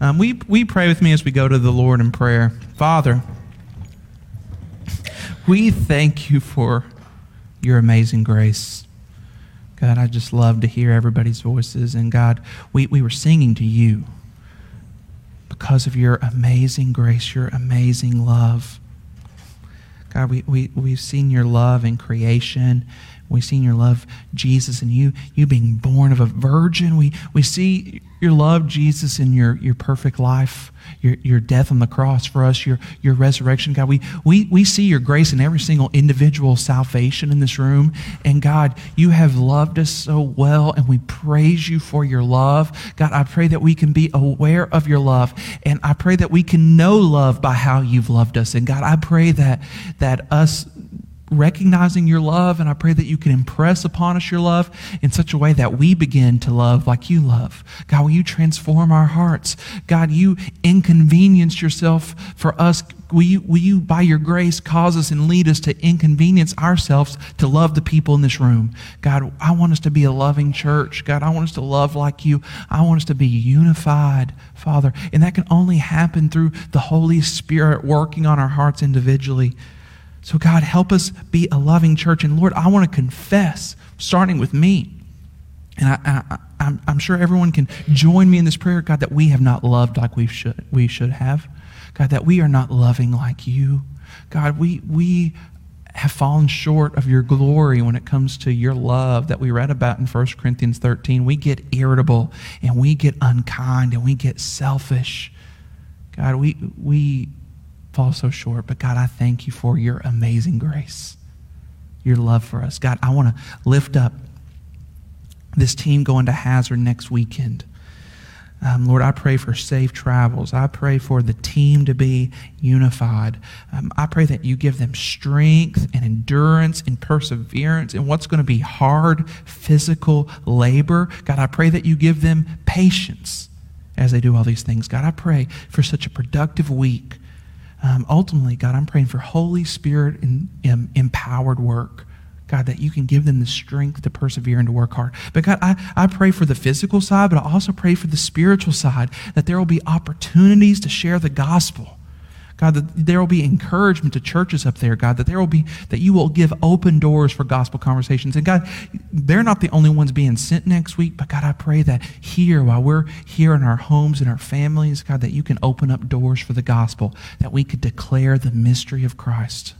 Um, we, we pray with me as we go to the Lord in prayer. Father, we thank you for your amazing grace. God, I just love to hear everybody's voices. And God, we, we were singing to you because of your amazing grace, your amazing love. God, we, we, we've seen your love in creation. We've seen your love, Jesus, and you, you being born of a virgin. We, we see your love, Jesus, in your, your perfect life, your, your death on the cross for us, your, your resurrection. God, we, we, we see your grace in every single individual salvation in this room. And God, you have loved us so well, and we praise you for your love. God, I pray that we can be aware of your love, and I pray that we can know love by how you've loved us. And God, I pray that, that us recognizing your love, and I pray that you can impress upon us your love in such a way that we begin to love like you love. God, will you transform our hearts? God, you inconvenience yourself for us. Will you, will you, by your grace, cause us and lead us to inconvenience ourselves to love the people in this room? God, I want us to be a loving church. God, I want us to love like you. I want us to be unified, Father. And that can only happen through the Holy Spirit working on our hearts individually. So, God, help us be a loving church. And Lord, I want to confess, starting with me. And I, am I'm sure everyone can join me in this prayer, God, that we have not loved like we should, we should have. God, that we are not loving like you. God, we, we have fallen short of your glory when it comes to your love that we read about in 1 Corinthians 13. We get irritable and we get unkind and we get selfish. God, we, we fall so short. But God, I thank you for your amazing grace, your love for us. God, I want to lift up this team going to Hazard next weekend. Um, Lord, I pray for safe travels. I pray for the team to be unified. Um, I pray that you give them strength and endurance and perseverance in what's going to be hard physical labor. God, I pray that you give them patience as they do all these things. God, I pray for such a productive week um, ultimately, God, I'm praying for Holy Spirit in, in, empowered work. God, that you can give them the strength to persevere and to work hard. But God, I, I pray for the physical side, but I also pray for the spiritual side, that there will be opportunities to share the gospel. God, that there will be encouragement to churches up there, God, that there will be, that you will give open doors for gospel conversations. And God, they're not the only ones being sent next week, but God, I pray that here, while we're here in our homes and our families, God, that you can open up doors for the gospel, that we could declare the mystery of Christ.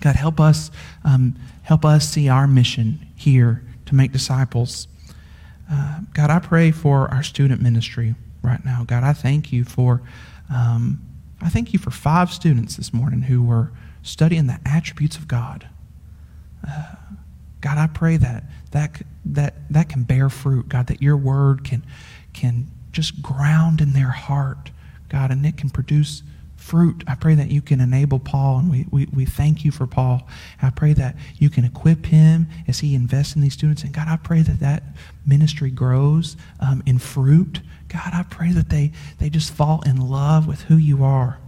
God, help us, um, help us see our mission here to make disciples. Uh, God, I pray for our student ministry right now. God, I thank you for um, I thank you for five students this morning who were studying the attributes of God. Uh, God, I pray that that that that can bear fruit. God, that your word can can just ground in their heart, God, and it can produce fruit. I pray that you can enable Paul, and we, we, we thank you for Paul. I pray that you can equip him as he invests in these students. And God, I pray that that ministry grows um, in fruit. God, I pray that they, they just fall in love with who you are.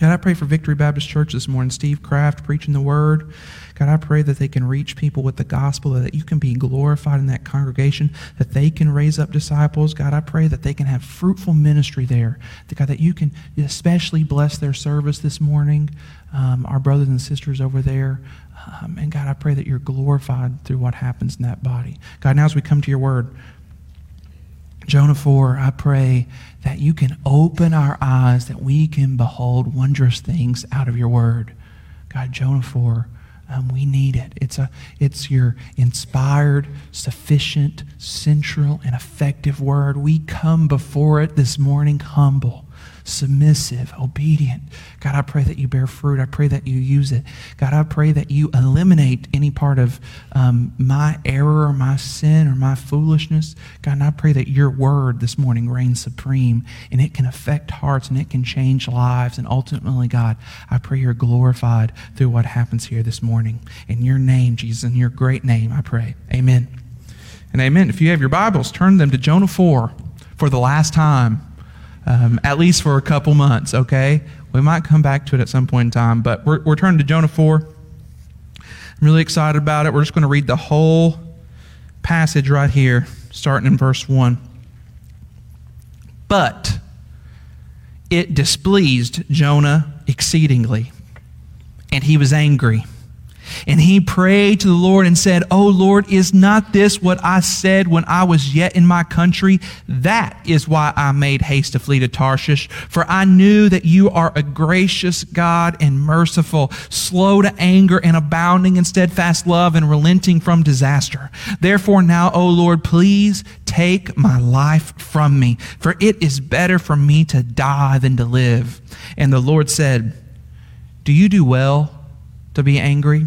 God, I pray for Victory Baptist Church this morning. Steve Kraft preaching the word. God, I pray that they can reach people with the gospel, that you can be glorified in that congregation, that they can raise up disciples. God, I pray that they can have fruitful ministry there. God, that you can especially bless their service this morning, um, our brothers and sisters over there. Um, and God, I pray that you're glorified through what happens in that body. God, now as we come to your word, Jonah 4, I pray that you can open our eyes that we can behold wondrous things out of your word. God, Jonah 4, um, we need it. It's, a, it's your inspired, sufficient, central, and effective word. We come before it this morning humble submissive, obedient. God, I pray that you bear fruit. I pray that you use it. God, I pray that you eliminate any part of um, my error or my sin or my foolishness. God, and I pray that your word this morning reigns supreme and it can affect hearts and it can change lives. And ultimately, God, I pray you're glorified through what happens here this morning. In your name, Jesus, in your great name, I pray. Amen. And amen. If you have your Bibles, turn them to Jonah 4 for the last time um, at least for a couple months, okay? We might come back to it at some point in time, but we're, we're turning to Jonah 4. I'm really excited about it. We're just going to read the whole passage right here, starting in verse 1. But it displeased Jonah exceedingly, and he was angry. And he prayed to the Lord and said, Oh Lord, is not this what I said when I was yet in my country? That is why I made haste to flee to Tarshish, for I knew that you are a gracious God and merciful, slow to anger and abounding in steadfast love and relenting from disaster. Therefore now, O Lord, please take my life from me, for it is better for me to die than to live. And the Lord said, Do you do well to be angry?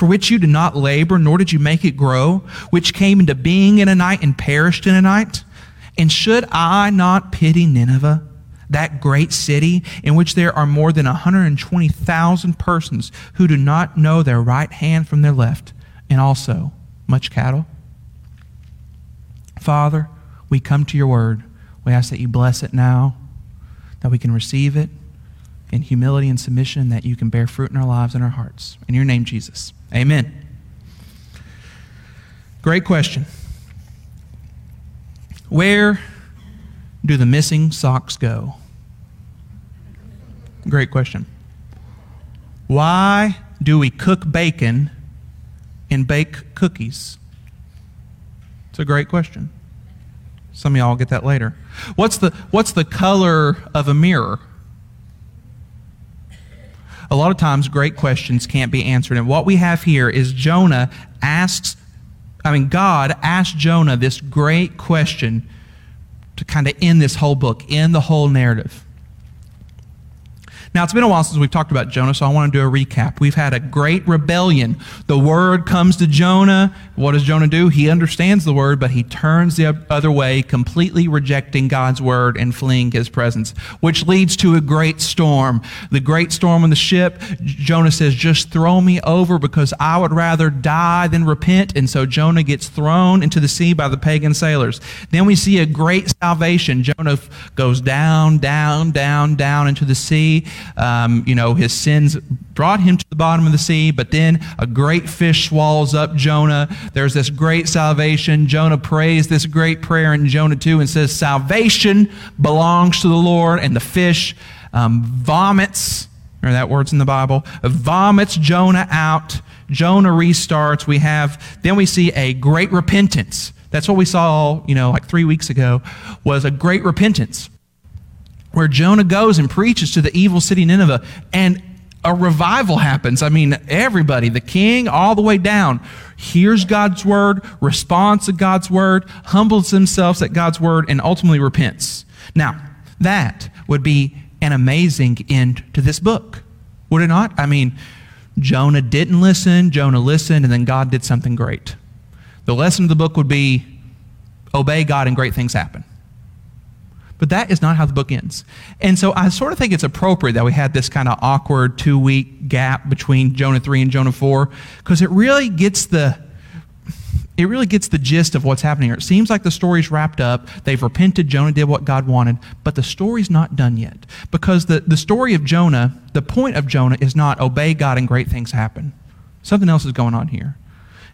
for which you did not labor, nor did you make it grow, which came into being in a night and perished in a night? And should I not pity Nineveh, that great city in which there are more than 120,000 persons who do not know their right hand from their left, and also much cattle? Father, we come to your word. We ask that you bless it now, that we can receive it in humility and submission, that you can bear fruit in our lives and our hearts. In your name, Jesus. Amen. Great question. Where do the missing socks go? Great question. Why do we cook bacon and bake cookies? It's a great question. Some of y'all get that later. What's the, what's the color of a mirror? A lot of times great questions can't be answered. And what we have here is Jonah asks, I mean, God asked Jonah this great question to kind of end this whole book, end the whole narrative. Now, it's been a while since we've talked about Jonah, so I want to do a recap. We've had a great rebellion. The word comes to Jonah. What does Jonah do? He understands the word, but he turns the other way, completely rejecting God's word and fleeing his presence, which leads to a great storm. The great storm on the ship, Jonah says, Just throw me over because I would rather die than repent. And so Jonah gets thrown into the sea by the pagan sailors. Then we see a great salvation. Jonah goes down, down, down, down into the sea. Um, you know, his sins brought him to the bottom of the sea, but then a great fish swallows up Jonah. There's this great salvation. Jonah prays this great prayer in Jonah 2 and says, Salvation belongs to the Lord. And the fish um, vomits, or that word's in the Bible, vomits Jonah out. Jonah restarts. We have, then we see a great repentance. That's what we saw, you know, like three weeks ago, was a great repentance where Jonah goes and preaches to the evil city Nineveh, and a revival happens. I mean, everybody, the king all the way down, hears God's word, responds to God's word, humbles themselves at God's word, and ultimately repents. Now, that would be an amazing end to this book, would it not? I mean, Jonah didn't listen, Jonah listened, and then God did something great. The lesson of the book would be obey God and great things happen. But that is not how the book ends. And so I sort of think it's appropriate that we had this kind of awkward two week gap between Jonah 3 and Jonah 4 because it really gets the it really gets the gist of what's happening here. It seems like the story's wrapped up. They've repented. Jonah did what God wanted, but the story's not done yet. Because the, the story of Jonah, the point of Jonah is not obey God and great things happen. Something else is going on here.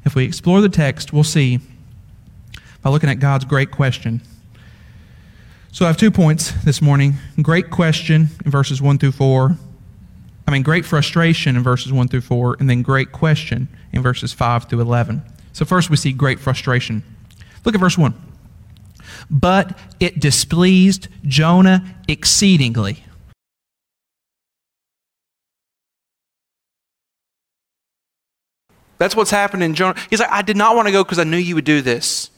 If we explore the text, we'll see by looking at God's great question so I have two points this morning. Great question in verses 1 through 4. I mean, great frustration in verses 1 through 4, and then great question in verses 5 through 11. So first we see great frustration. Look at verse 1. but it displeased Jonah exceedingly. That's what's happened in Jonah. He's like, I did not want to go because I knew you would do this.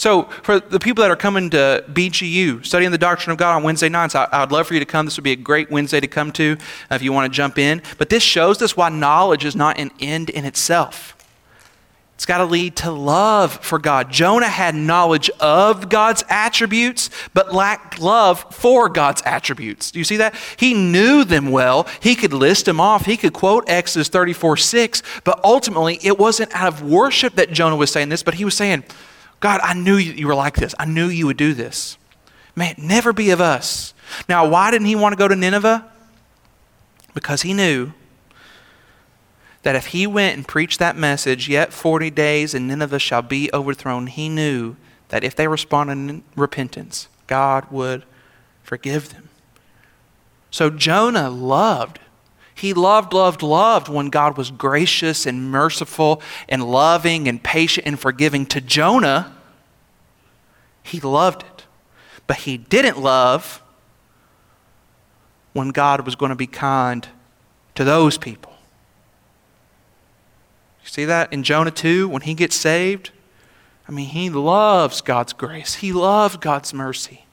So, for the people that are coming to BGU, studying the doctrine of God on Wednesday nights, I, would love for you to come. This would be a great Wednesday to come to uh, if you want to jump in. But this shows us why knowledge is not an end in itself. It's got to lead to love for God. Jonah had knowledge of God's attributes, but lacked love for God's attributes. Do you see that? He knew them well. He could list them off. He could quote Exodus 34 6, but ultimately it wasn't out of worship that Jonah was saying this, but he was saying, God, I knew you were like this. I knew you would do this. Man, never be of us. Now, why didn't he want to go to Nineveh? Because he knew that if he went and preached that message, yet 40 days and Nineveh shall be overthrown, he knew that if they responded in repentance, God would forgive them. So Jonah loved. He loved, loved, loved when God was gracious and merciful and loving and patient and forgiving to Jonah. He loved it. But he didn't love when God was going to be kind to those people. You See that in Jonah 2 when he gets saved? I mean, he loves God's grace, he loves God's mercy.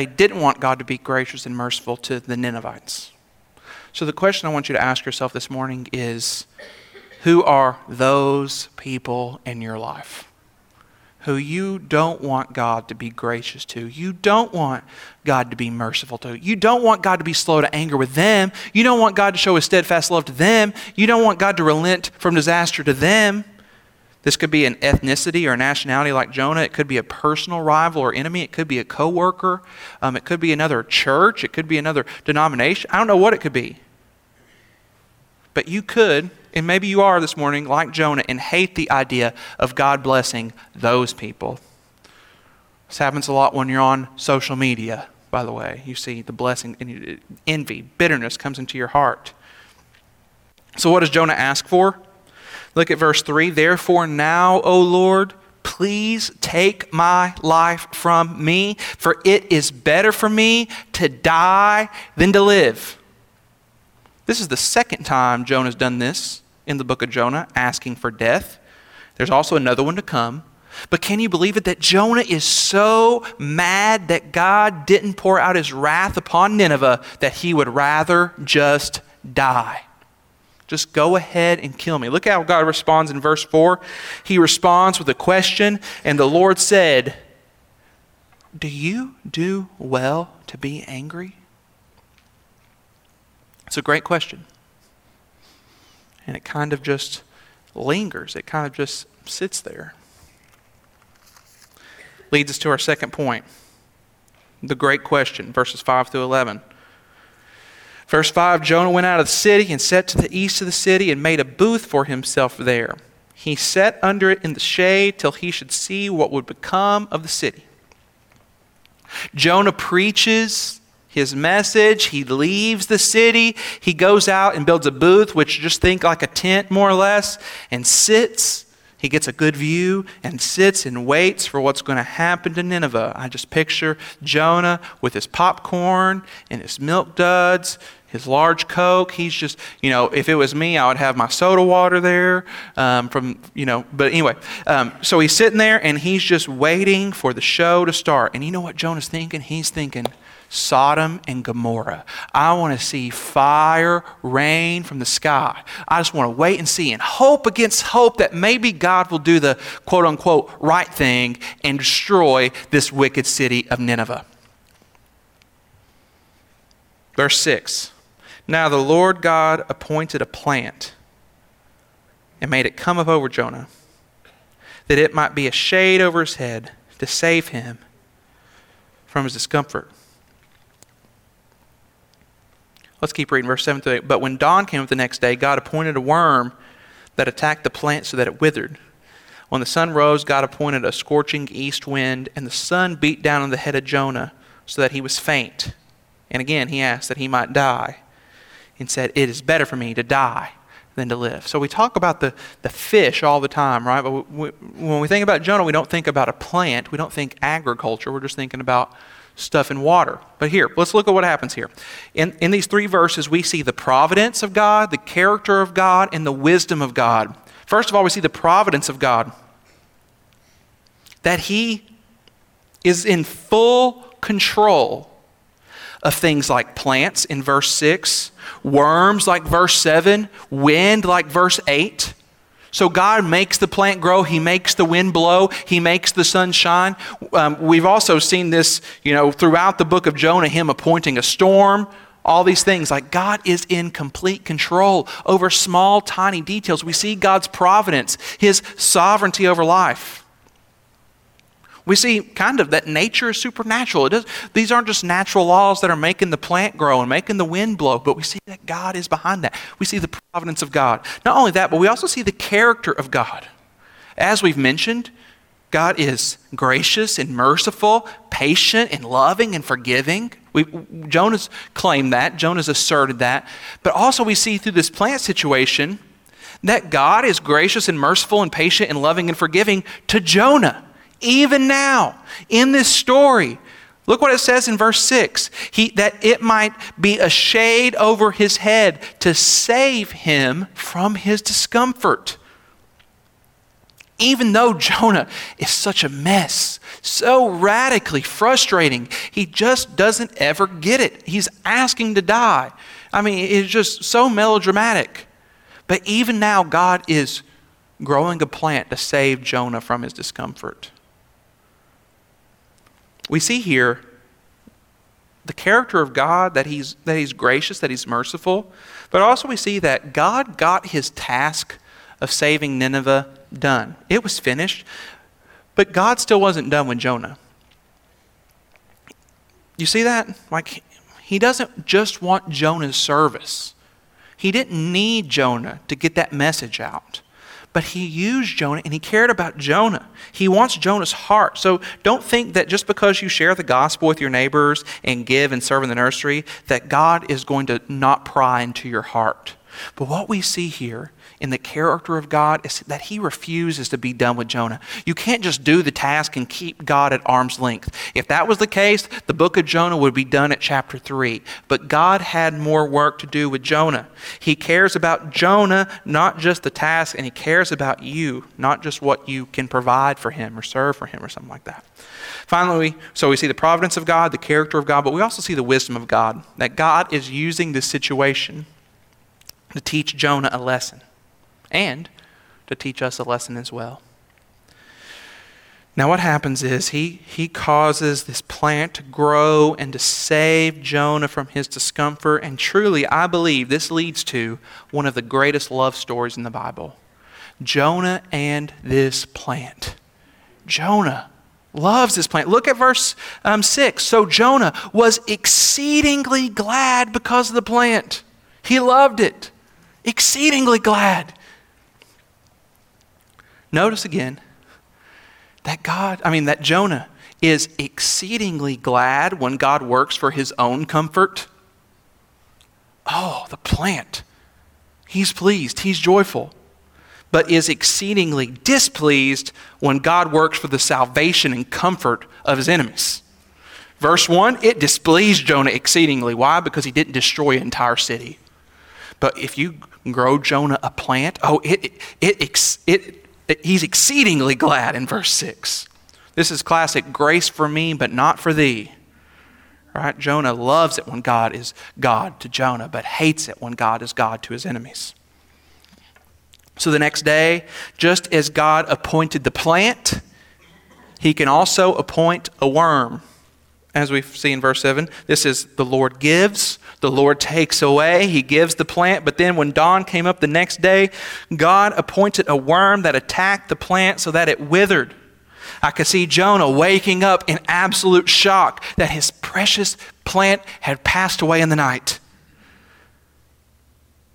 He didn't want God to be gracious and merciful to the Ninevites. So the question I want you to ask yourself this morning is who are those people in your life? who you don't want God to be gracious to. You don't want God to be merciful to. You don't want God to be slow to anger with them. You don't want God to show his steadfast love to them. You don't want God to relent from disaster to them. This could be an ethnicity or a nationality like Jonah. It could be a personal rival or enemy. It could be a coworker. Um, it could be another church. It could be another denomination. I don't know what it could be. But you could and maybe you are this morning, like Jonah, and hate the idea of God blessing those people. This happens a lot when you're on social media, by the way. You see the blessing, and envy, bitterness comes into your heart. So, what does Jonah ask for? Look at verse 3. Therefore, now, O Lord, please take my life from me, for it is better for me to die than to live. This is the second time Jonah's done this in the book of Jonah asking for death. There's also another one to come. But can you believe it that Jonah is so mad that God didn't pour out his wrath upon Nineveh that he would rather just die? Just go ahead and kill me. Look how God responds in verse 4. He responds with a question, and the Lord said, Do you do well to be angry? It's a great question and it kind of just lingers, it kind of just sits there. Leads us to our second point the great question, verses 5 through 11. Verse 5 Jonah went out of the city and set to the east of the city and made a booth for himself there. He sat under it in the shade till he should see what would become of the city. Jonah preaches his message. He leaves the city. He goes out and builds a booth, which just think like a tent more or less, and sits. He gets a good view and sits and waits for what's going to happen to Nineveh. I just picture Jonah with his popcorn and his milk duds, his large Coke. He's just, you know, if it was me, I would have my soda water there um, from, you know, but anyway. Um, so he's sitting there and he's just waiting for the show to start. And you know what Jonah's thinking? He's thinking, Sodom and Gomorrah. I want to see fire rain from the sky. I just want to wait and see and hope against hope that maybe God will do the quote unquote right thing and destroy this wicked city of Nineveh. Verse 6 Now the Lord God appointed a plant and made it come up over Jonah, that it might be a shade over his head to save him from his discomfort. Let's keep reading verse 7 to 8. But when dawn came up the next day, God appointed a worm that attacked the plant so that it withered. When the sun rose, God appointed a scorching east wind, and the sun beat down on the head of Jonah so that he was faint. And again, he asked that he might die, and said, It is better for me to die than to live. So we talk about the, the fish all the time, right? But we, when we think about Jonah, we don't think about a plant. We don't think agriculture. We're just thinking about stuff in water. But here, let's look at what happens here. In, in these three verses, we see the providence of God, the character of God, and the wisdom of God. First of all, we see the providence of God. That He is in full control of things like plants in verse 6, worms like verse 7, wind like verse 8. So God makes the plant grow, He makes the wind blow, He makes the sun shine. Um, we've also seen this, you know, throughout the book of Jonah, Him appointing a storm, all these things. Like God is in complete control over small, tiny details. We see God's providence, His sovereignty over life. We see kind of that nature is supernatural. Is, these aren't just natural laws that are making the plant grow and making the wind blow, but we see that God is behind that. We see the providence of God. Not only that, but we also see the character of God. As we've mentioned, God is gracious and merciful, patient and loving and forgiving. We, Jonah's claimed that, Jonah's asserted that. But also, we see through this plant situation that God is gracious and merciful and patient and loving and forgiving to Jonah even now in this story. Look what it says in verse 6 he, that it might be a shade over his head to save him from his discomfort. Even though Jonah is such a mess, so radically frustrating, he just doesn't ever get it. He's asking to die. I mean, it's just so melodramatic. But even now, God is growing a plant to save Jonah from his discomfort we see here the character of God, that he's, that he's gracious, that he's merciful, but also we see that God got his task of saving Nineveh done. It was finished, but God still wasn't done with Jonah. You see that? Like, he doesn't just want Jonah's service. He didn't need Jonah to get that message out but he used Jonah and he cared about Jonah. He wants Jonah's heart. So don't think that just because you share the gospel with your neighbors and give and serve in the nursery, that God is going to not pry into your heart. But what we see here in the character of God is that he refuses to be done with Jonah. You can't just do the task and keep God at arm's length. If that was the case, the book of Jonah would be done at chapter 3. But God had more work to do with Jonah. He cares about Jonah, not just the task, and he cares about you, not just what you can provide for him or serve for him or something like that. Finally, so we see the providence of God, the character of God, but we also see the wisdom of God. That God is using this situation to teach Jonah a lesson and to teach us a lesson as well. Now, what happens is he, he causes this plant to grow and to save Jonah from his discomfort. And truly, I believe this leads to one of the greatest love stories in the Bible Jonah and this plant. Jonah loves this plant. Look at verse um, 6. So Jonah was exceedingly glad because of the plant, he loved it. Exceedingly glad. Notice again that God, I mean, that Jonah is exceedingly glad when God works for his own comfort. Oh, the plant. He's pleased, he's joyful, but is exceedingly displeased when God works for the salvation and comfort of his enemies. Verse 1 it displeased Jonah exceedingly. Why? Because he didn't destroy an entire city. But if you grow Jonah a plant, oh, it, it, it, it he's exceedingly glad in verse 6. This is classic grace for me, but not for thee. Right? Jonah loves it when God is God to Jonah, but hates it when God is God to his enemies. So the next day, just as God appointed the plant, he can also appoint a worm. As we see in verse 7, this is the Lord gives, the Lord takes away. He gives the plant. But then when dawn came up the next day, God appointed a worm that attacked the plant so that it withered. I could see Jonah waking up in absolute shock that his precious plant had passed away in the night.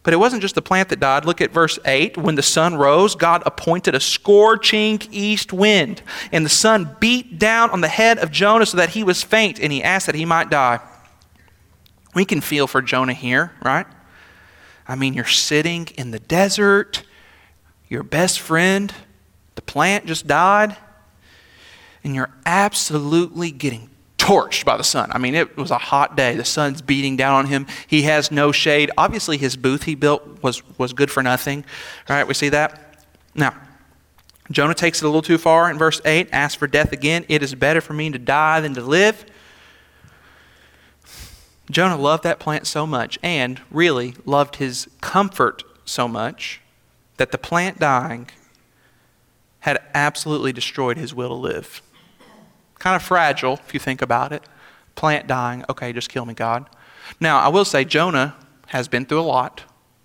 But it wasn't just the plant that died. Look at verse 8. When the sun rose, God appointed a scorching east wind, and the sun beat down on the head of Jonah so that he was faint, and he asked that he might die. We can feel for Jonah here, right? I mean, you're sitting in the desert, your best friend, the plant just died, and you're absolutely getting torched by the sun. I mean, it was a hot day. The sun's beating down on him. He has no shade. Obviously, his booth he built was, was good for nothing. All right, we see that? Now, Jonah takes it a little too far in verse 8, asks for death again. It is better for me to die than to live. Jonah loved that plant so much and really loved his comfort so much that the plant dying had absolutely destroyed his will to live. Kind of fragile if you think about it. Plant dying, okay, just kill me, God. Now, I will say Jonah has been through a lot.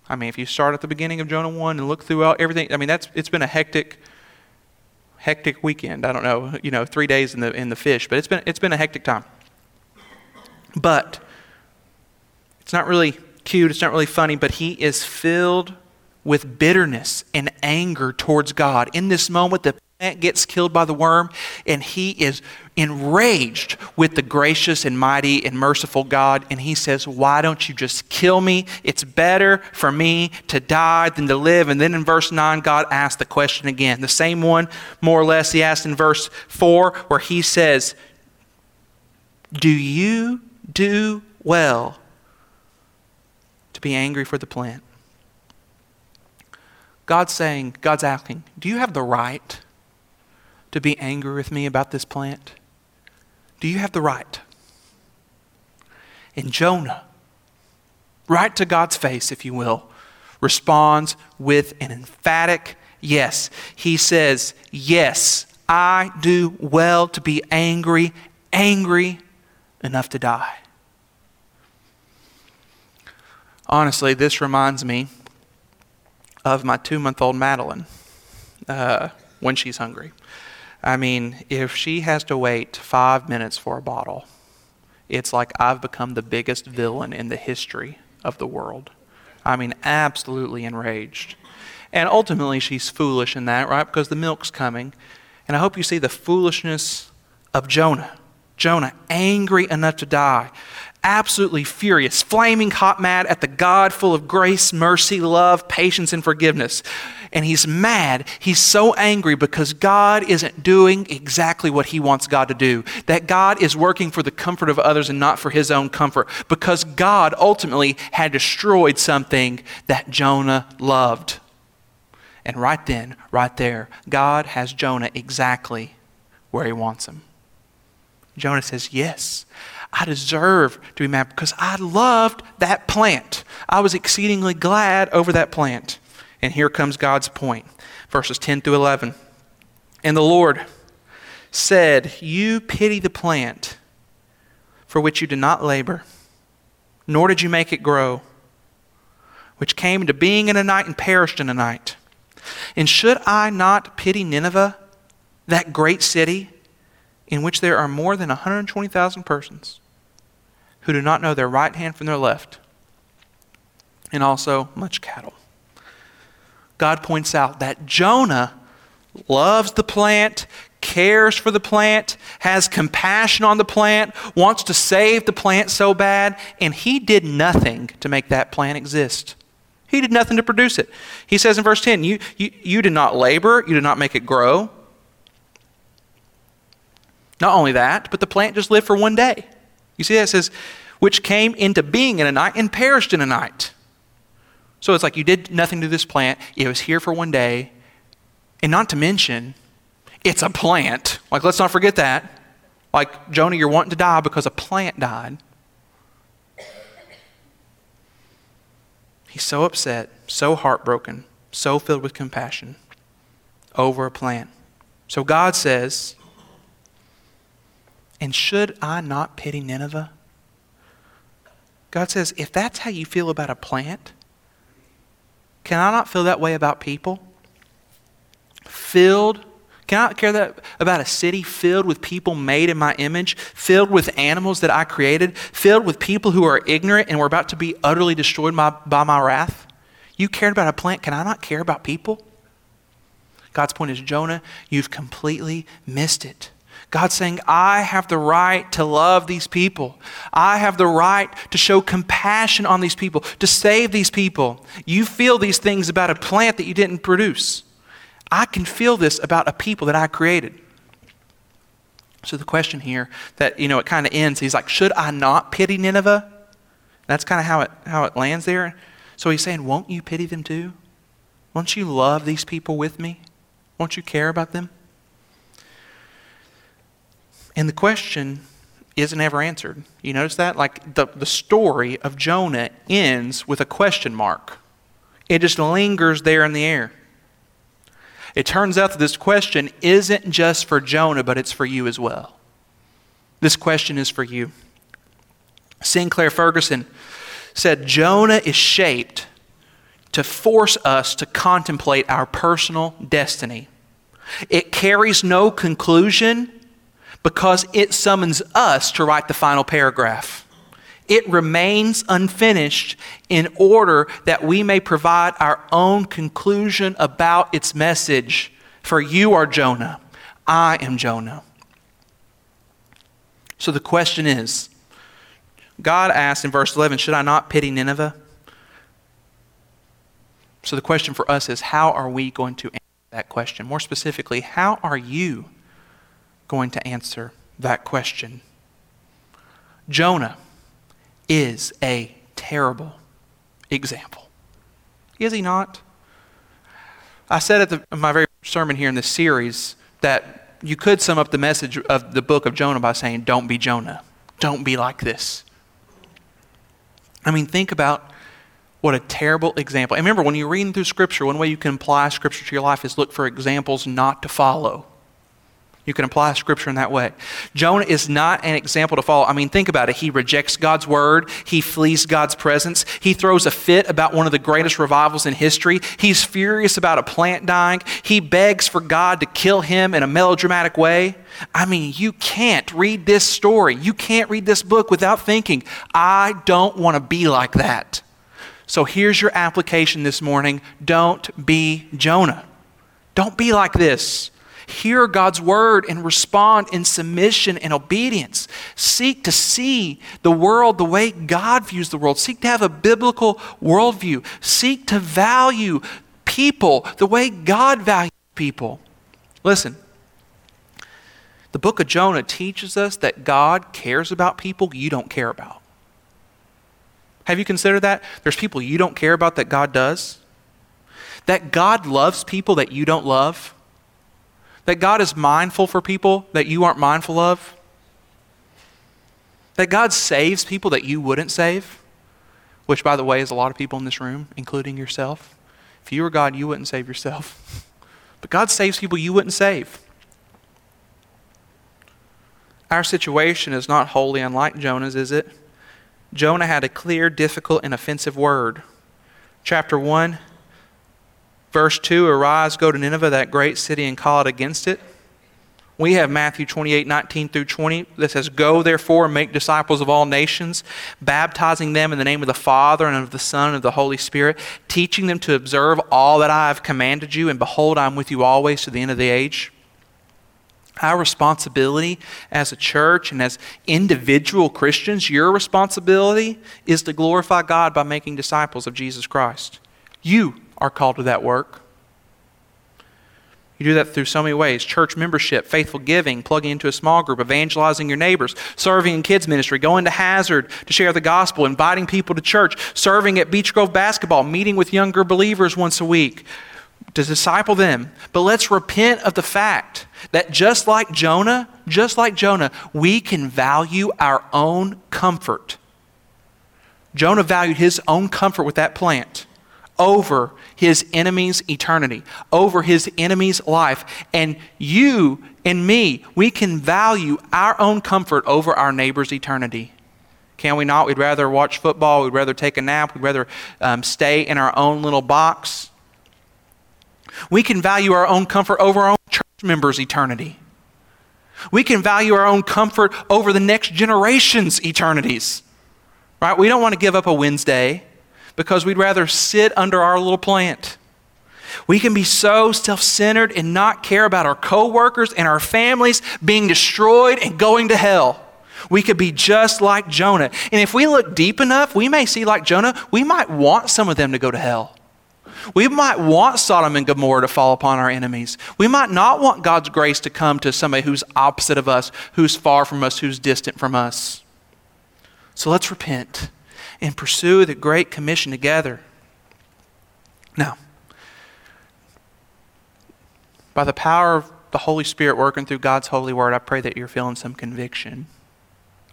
I mean, if you start at the beginning of Jonah 1 and look throughout everything, I mean, that's it's been a hectic hectic weekend. I don't know, you know, 3 days in the in the fish, but it's been it's been a hectic time. But it's not really cute, it's not really funny, but he is filled with bitterness and anger towards God. In this moment, the plant gets killed by the worm, and he is enraged with the gracious and mighty and merciful God. And he says, Why don't you just kill me? It's better for me to die than to live. And then in verse 9, God asks the question again. The same one, more or less, he asked in verse 4, where he says, Do you do well to be angry for the plant. God's saying, God's asking, do you have the right to be angry with me about this plant? Do you have the right? And Jonah, right to God's face, if you will, responds with an emphatic yes. He says, Yes, I do well to be angry, angry enough to die. Honestly, this reminds me of my two month old Madeline uh, when she's hungry. I mean, if she has to wait five minutes for a bottle, it's like I've become the biggest villain in the history of the world. I mean, absolutely enraged. And ultimately, she's foolish in that, right? Because the milk's coming. And I hope you see the foolishness of Jonah. Jonah, angry enough to die absolutely furious, flaming hot mad at the God full of grace, mercy, love, patience, and forgiveness. And he's mad. He's so angry because God isn't doing exactly what he wants God to do. That God is working for the comfort of others and not for his own comfort. Because God ultimately had destroyed something that Jonah loved. And right then, right there, God has Jonah exactly where he wants him. Jonah says, Yes, I deserve to be mad because I loved that plant. I was exceedingly glad over that plant. And here comes God's point verses 10 through 11. And the Lord said, You pity the plant for which you did not labor, nor did you make it grow, which came into being in a night and perished in a night. And should I not pity Nineveh, that great city? In which there are more than 120,000 persons who do not know their right hand from their left, and also much cattle. God points out that Jonah loves the plant, cares for the plant, has compassion on the plant, wants to save the plant so bad, and he did nothing to make that plant exist. He did nothing to produce it. He says in verse 10, You, you, you did not labor, you did not make it grow, not only that, but the plant just lived for one day. You see that? It says, which came into being in a night and perished in a night. So it's like you did nothing to this plant, it was here for one day. And not to mention, it's a plant. Like, let's not forget that. Like, Jonah, you're wanting to die because a plant died. He's so upset, so heartbroken, so filled with compassion over a plant. So God says, and should I not pity Nineveh? God says, if that's how you feel about a plant, can I not feel that way about people? Filled, can I care that about a city filled with people made in my image, filled with animals that I created, filled with people who are ignorant and were about to be utterly destroyed by, by my wrath? You cared about a plant, can I not care about people? God's point is, Jonah, you've completely missed it. God's saying, I have the right to love these people. I have the right to show compassion on these people, to save these people. You feel these things about a plant that you didn't produce. I can feel this about a people that I created. So the question here that, you know, it kind of ends, he's like, should I not pity Nineveh? That's kind of how it, how it lands there. So he's saying, won't you pity them too? Won't you love these people with me? Won't you care about them? And the question isn't ever answered. You notice that? Like the, the story of Jonah ends with a question mark, it just lingers there in the air. It turns out that this question isn't just for Jonah, but it's for you as well. This question is for you. Sinclair Ferguson said Jonah is shaped to force us to contemplate our personal destiny. It carries no conclusion because it summons us to write the final paragraph. It remains unfinished in order that we may provide our own conclusion about its message. For you are Jonah, I am Jonah. So the question is God asked in verse 11, Should I not pity Nineveh? So the question for us is, How are we going to answer that question? More specifically, how are you going to answer that question? Jonah is a terrible example. Is he not? I said at the, my very sermon here in this series that you could sum up the message of the book of Jonah by saying, Don't be Jonah. Don't be like this. I mean, think about what a terrible example. And remember, when you're reading through Scripture, one way you can apply Scripture to your life is look for examples not to follow. You can apply scripture in that way. Jonah is not an example to follow. I mean, think about it. He rejects God's word, he flees God's presence, he throws a fit about one of the greatest revivals in history, he's furious about a plant dying, he begs for God to kill him in a melodramatic way. I mean, you can't read this story, you can't read this book without thinking, I don't want to be like that. So here's your application this morning don't be Jonah. Don't be like this hear God's word and respond in submission and obedience. Seek to see the world the way God views the world. Seek to have a biblical worldview. Seek to value people the way God values people. Listen, the book of Jonah teaches us that God cares about people you don't care about. Have you considered that? There's people you don't care about that God does. That God loves people that you don't love that God is mindful for people that you aren't mindful of? That God saves people that you wouldn't save? Which, by the way, is a lot of people in this room, including yourself. If you were God, you wouldn't save yourself. But God saves people you wouldn't save. Our situation is not wholly unlike Jonah's, is it? Jonah had a clear, difficult, and offensive word. Chapter 1 Verse 2 Arise, go to Nineveh, that great city, and call it against it. We have Matthew 28 19 through 20 that says, Go therefore and make disciples of all nations, baptizing them in the name of the Father and of the Son and of the Holy Spirit, teaching them to observe all that I have commanded you, and behold, I'm with you always to the end of the age. Our responsibility as a church and as individual Christians, your responsibility is to glorify God by making disciples of Jesus Christ. You are called to that work. You do that through so many ways church membership, faithful giving, plugging into a small group, evangelizing your neighbors, serving in kids' ministry, going to Hazard to share the gospel, inviting people to church, serving at Beech Grove basketball, meeting with younger believers once a week to disciple them. But let's repent of the fact that just like Jonah, just like Jonah, we can value our own comfort. Jonah valued his own comfort with that plant over his enemy's eternity, over his enemy's life. And you and me, we can value our own comfort over our neighbor's eternity. Can we not? We'd rather watch football, we'd rather take a nap, we'd rather um, stay in our own little box. We can value our own comfort over our own church members' eternity. We can value our own comfort over the next generation's eternities. Right? We don't want to give up a Wednesday because we'd rather sit under our little plant. We can be so self centered and not care about our coworkers and our families being destroyed and going to hell. We could be just like Jonah. And if we look deep enough, we may see like Jonah, we might want some of them to go to hell. We might want Sodom and Gomorrah to fall upon our enemies. We might not want God's grace to come to somebody who's opposite of us, who's far from us, who's distant from us. So let's repent and pursue the Great Commission together. Now, by the power of the Holy Spirit working through God's holy word, I pray that you're feeling some conviction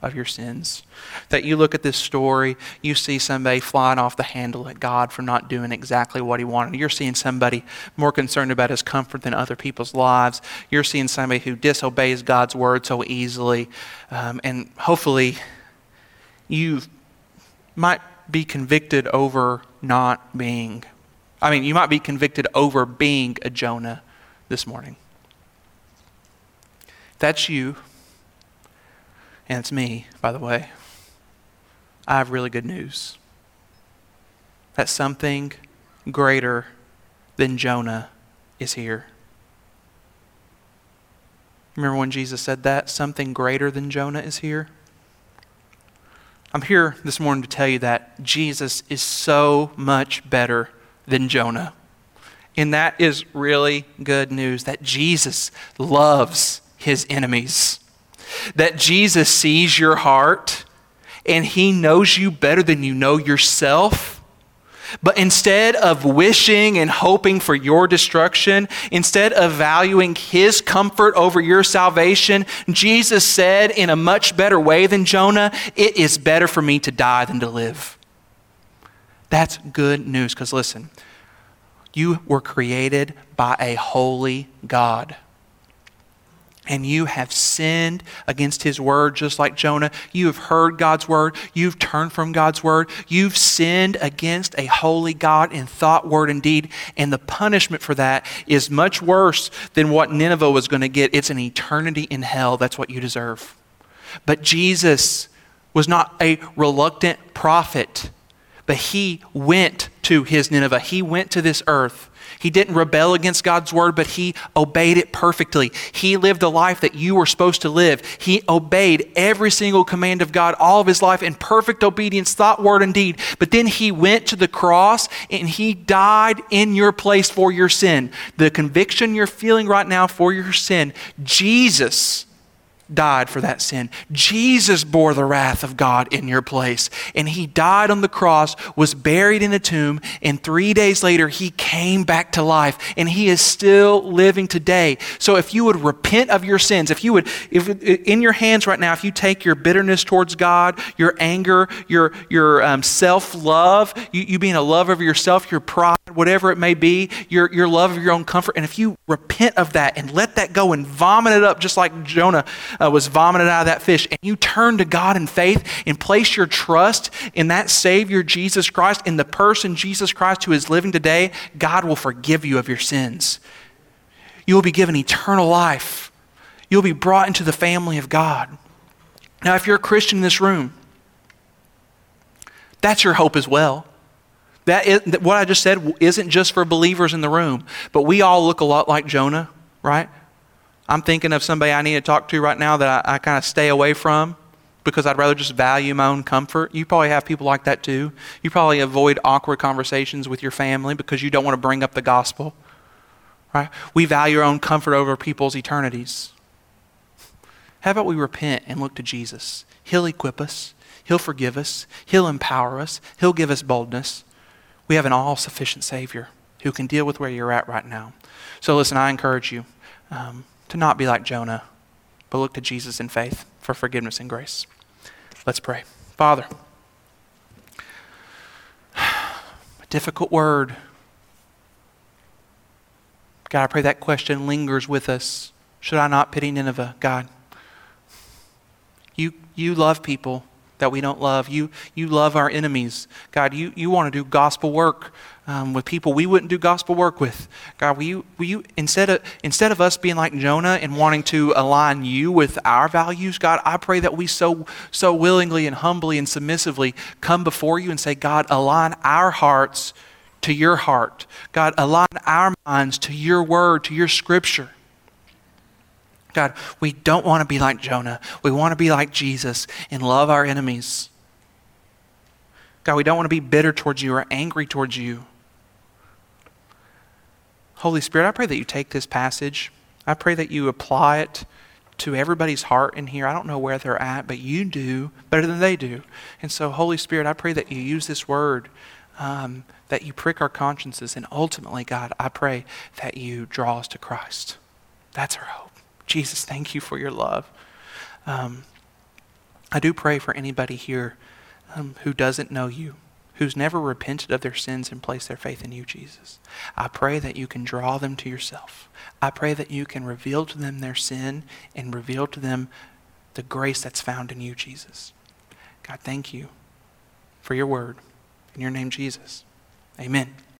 of your sins. That you look at this story, you see somebody flying off the handle at God for not doing exactly what he wanted. You're seeing somebody more concerned about his comfort than other people's lives. You're seeing somebody who disobeys God's word so easily. Um, and hopefully, you might be convicted over not being, I mean, you might be convicted over being a Jonah this morning. That's you and it's me, by the way, I have really good news. That something greater than Jonah is here. Remember when Jesus said that? Something greater than Jonah is here? I'm here this morning to tell you that Jesus is so much better than Jonah. And that is really good news that Jesus loves his enemies that Jesus sees your heart and he knows you better than you know yourself. But instead of wishing and hoping for your destruction, instead of valuing his comfort over your salvation, Jesus said in a much better way than Jonah, It is better for me to die than to live. That's good news because listen, you were created by a holy God and you have sinned against his word, just like Jonah. You have heard God's word. You've turned from God's word. You've sinned against a holy God in thought, word, and deed. And the punishment for that is much worse than what Nineveh was going to get. It's an eternity in hell. That's what you deserve. But Jesus was not a reluctant prophet, but he went to his Nineveh. He went to this earth he didn't rebel against God's word, but he obeyed it perfectly. He lived the life that you were supposed to live. He obeyed every single command of God all of his life in perfect obedience, thought, word, and deed. But then he went to the cross and he died in your place for your sin. The conviction you're feeling right now for your sin, Jesus died for that sin. Jesus bore the wrath of God in your place. And he died on the cross, was buried in a tomb, and three days later he came back to life. And he is still living today. So if you would repent of your sins, if you would, if in your hands right now, if you take your bitterness towards God, your anger, your, your um, self love, you, you being a lover of yourself, your pride, whatever it may be, your, your love of your own comfort, and if you repent of that and let that go and vomit it up just like Jonah uh, was vomited out of that fish, and you turn to God in faith and place your trust in that Savior, Jesus Christ, in the person, Jesus Christ, who is living today, God will forgive you of your sins. You will be given eternal life. You'll be brought into the family of God. Now, if you're a Christian in this room, that's your hope as well. That is, what I just said isn't just for believers in the room, but we all look a lot like Jonah, right? I'm thinking of somebody I need to talk to right now that I, I kind of stay away from because I'd rather just value my own comfort. You probably have people like that too. You probably avoid awkward conversations with your family because you don't want to bring up the gospel. Right? We value our own comfort over people's eternities. How about we repent and look to Jesus? He'll equip us, He'll forgive us, He'll empower us, He'll give us boldness. We have an all sufficient Savior who can deal with where you're at right now. So, listen, I encourage you. Um, to not be like Jonah, but look to Jesus in faith for forgiveness and grace. Let's pray. Father, a difficult word. God, I pray that question lingers with us. Should I not pity Nineveh? God, you, you love people that we don't love. You, you love our enemies. God, you, you want to do gospel work um, with people we wouldn't do gospel work with. God, will you, will you instead, of, instead of us being like Jonah and wanting to align you with our values, God, I pray that we so, so willingly and humbly and submissively come before you and say, God, align our hearts to your heart. God, align our minds to your word, to your scripture. God, we don't want to be like Jonah. We want to be like Jesus and love our enemies. God, we don't want to be bitter towards you or angry towards you. Holy Spirit, I pray that you take this passage. I pray that you apply it to everybody's heart in here. I don't know where they're at, but you do better than they do. And so, Holy Spirit, I pray that you use this word, um, that you prick our consciences, and ultimately, God, I pray that you draw us to Christ. That's our hope. Jesus, thank you for your love. Um, I do pray for anybody here um, who doesn't know you who's never repented of their sins and placed their faith in you, Jesus. I pray that you can draw them to yourself. I pray that you can reveal to them their sin and reveal to them the grace that's found in you, Jesus. God, thank you for your word. In your name, Jesus. Amen.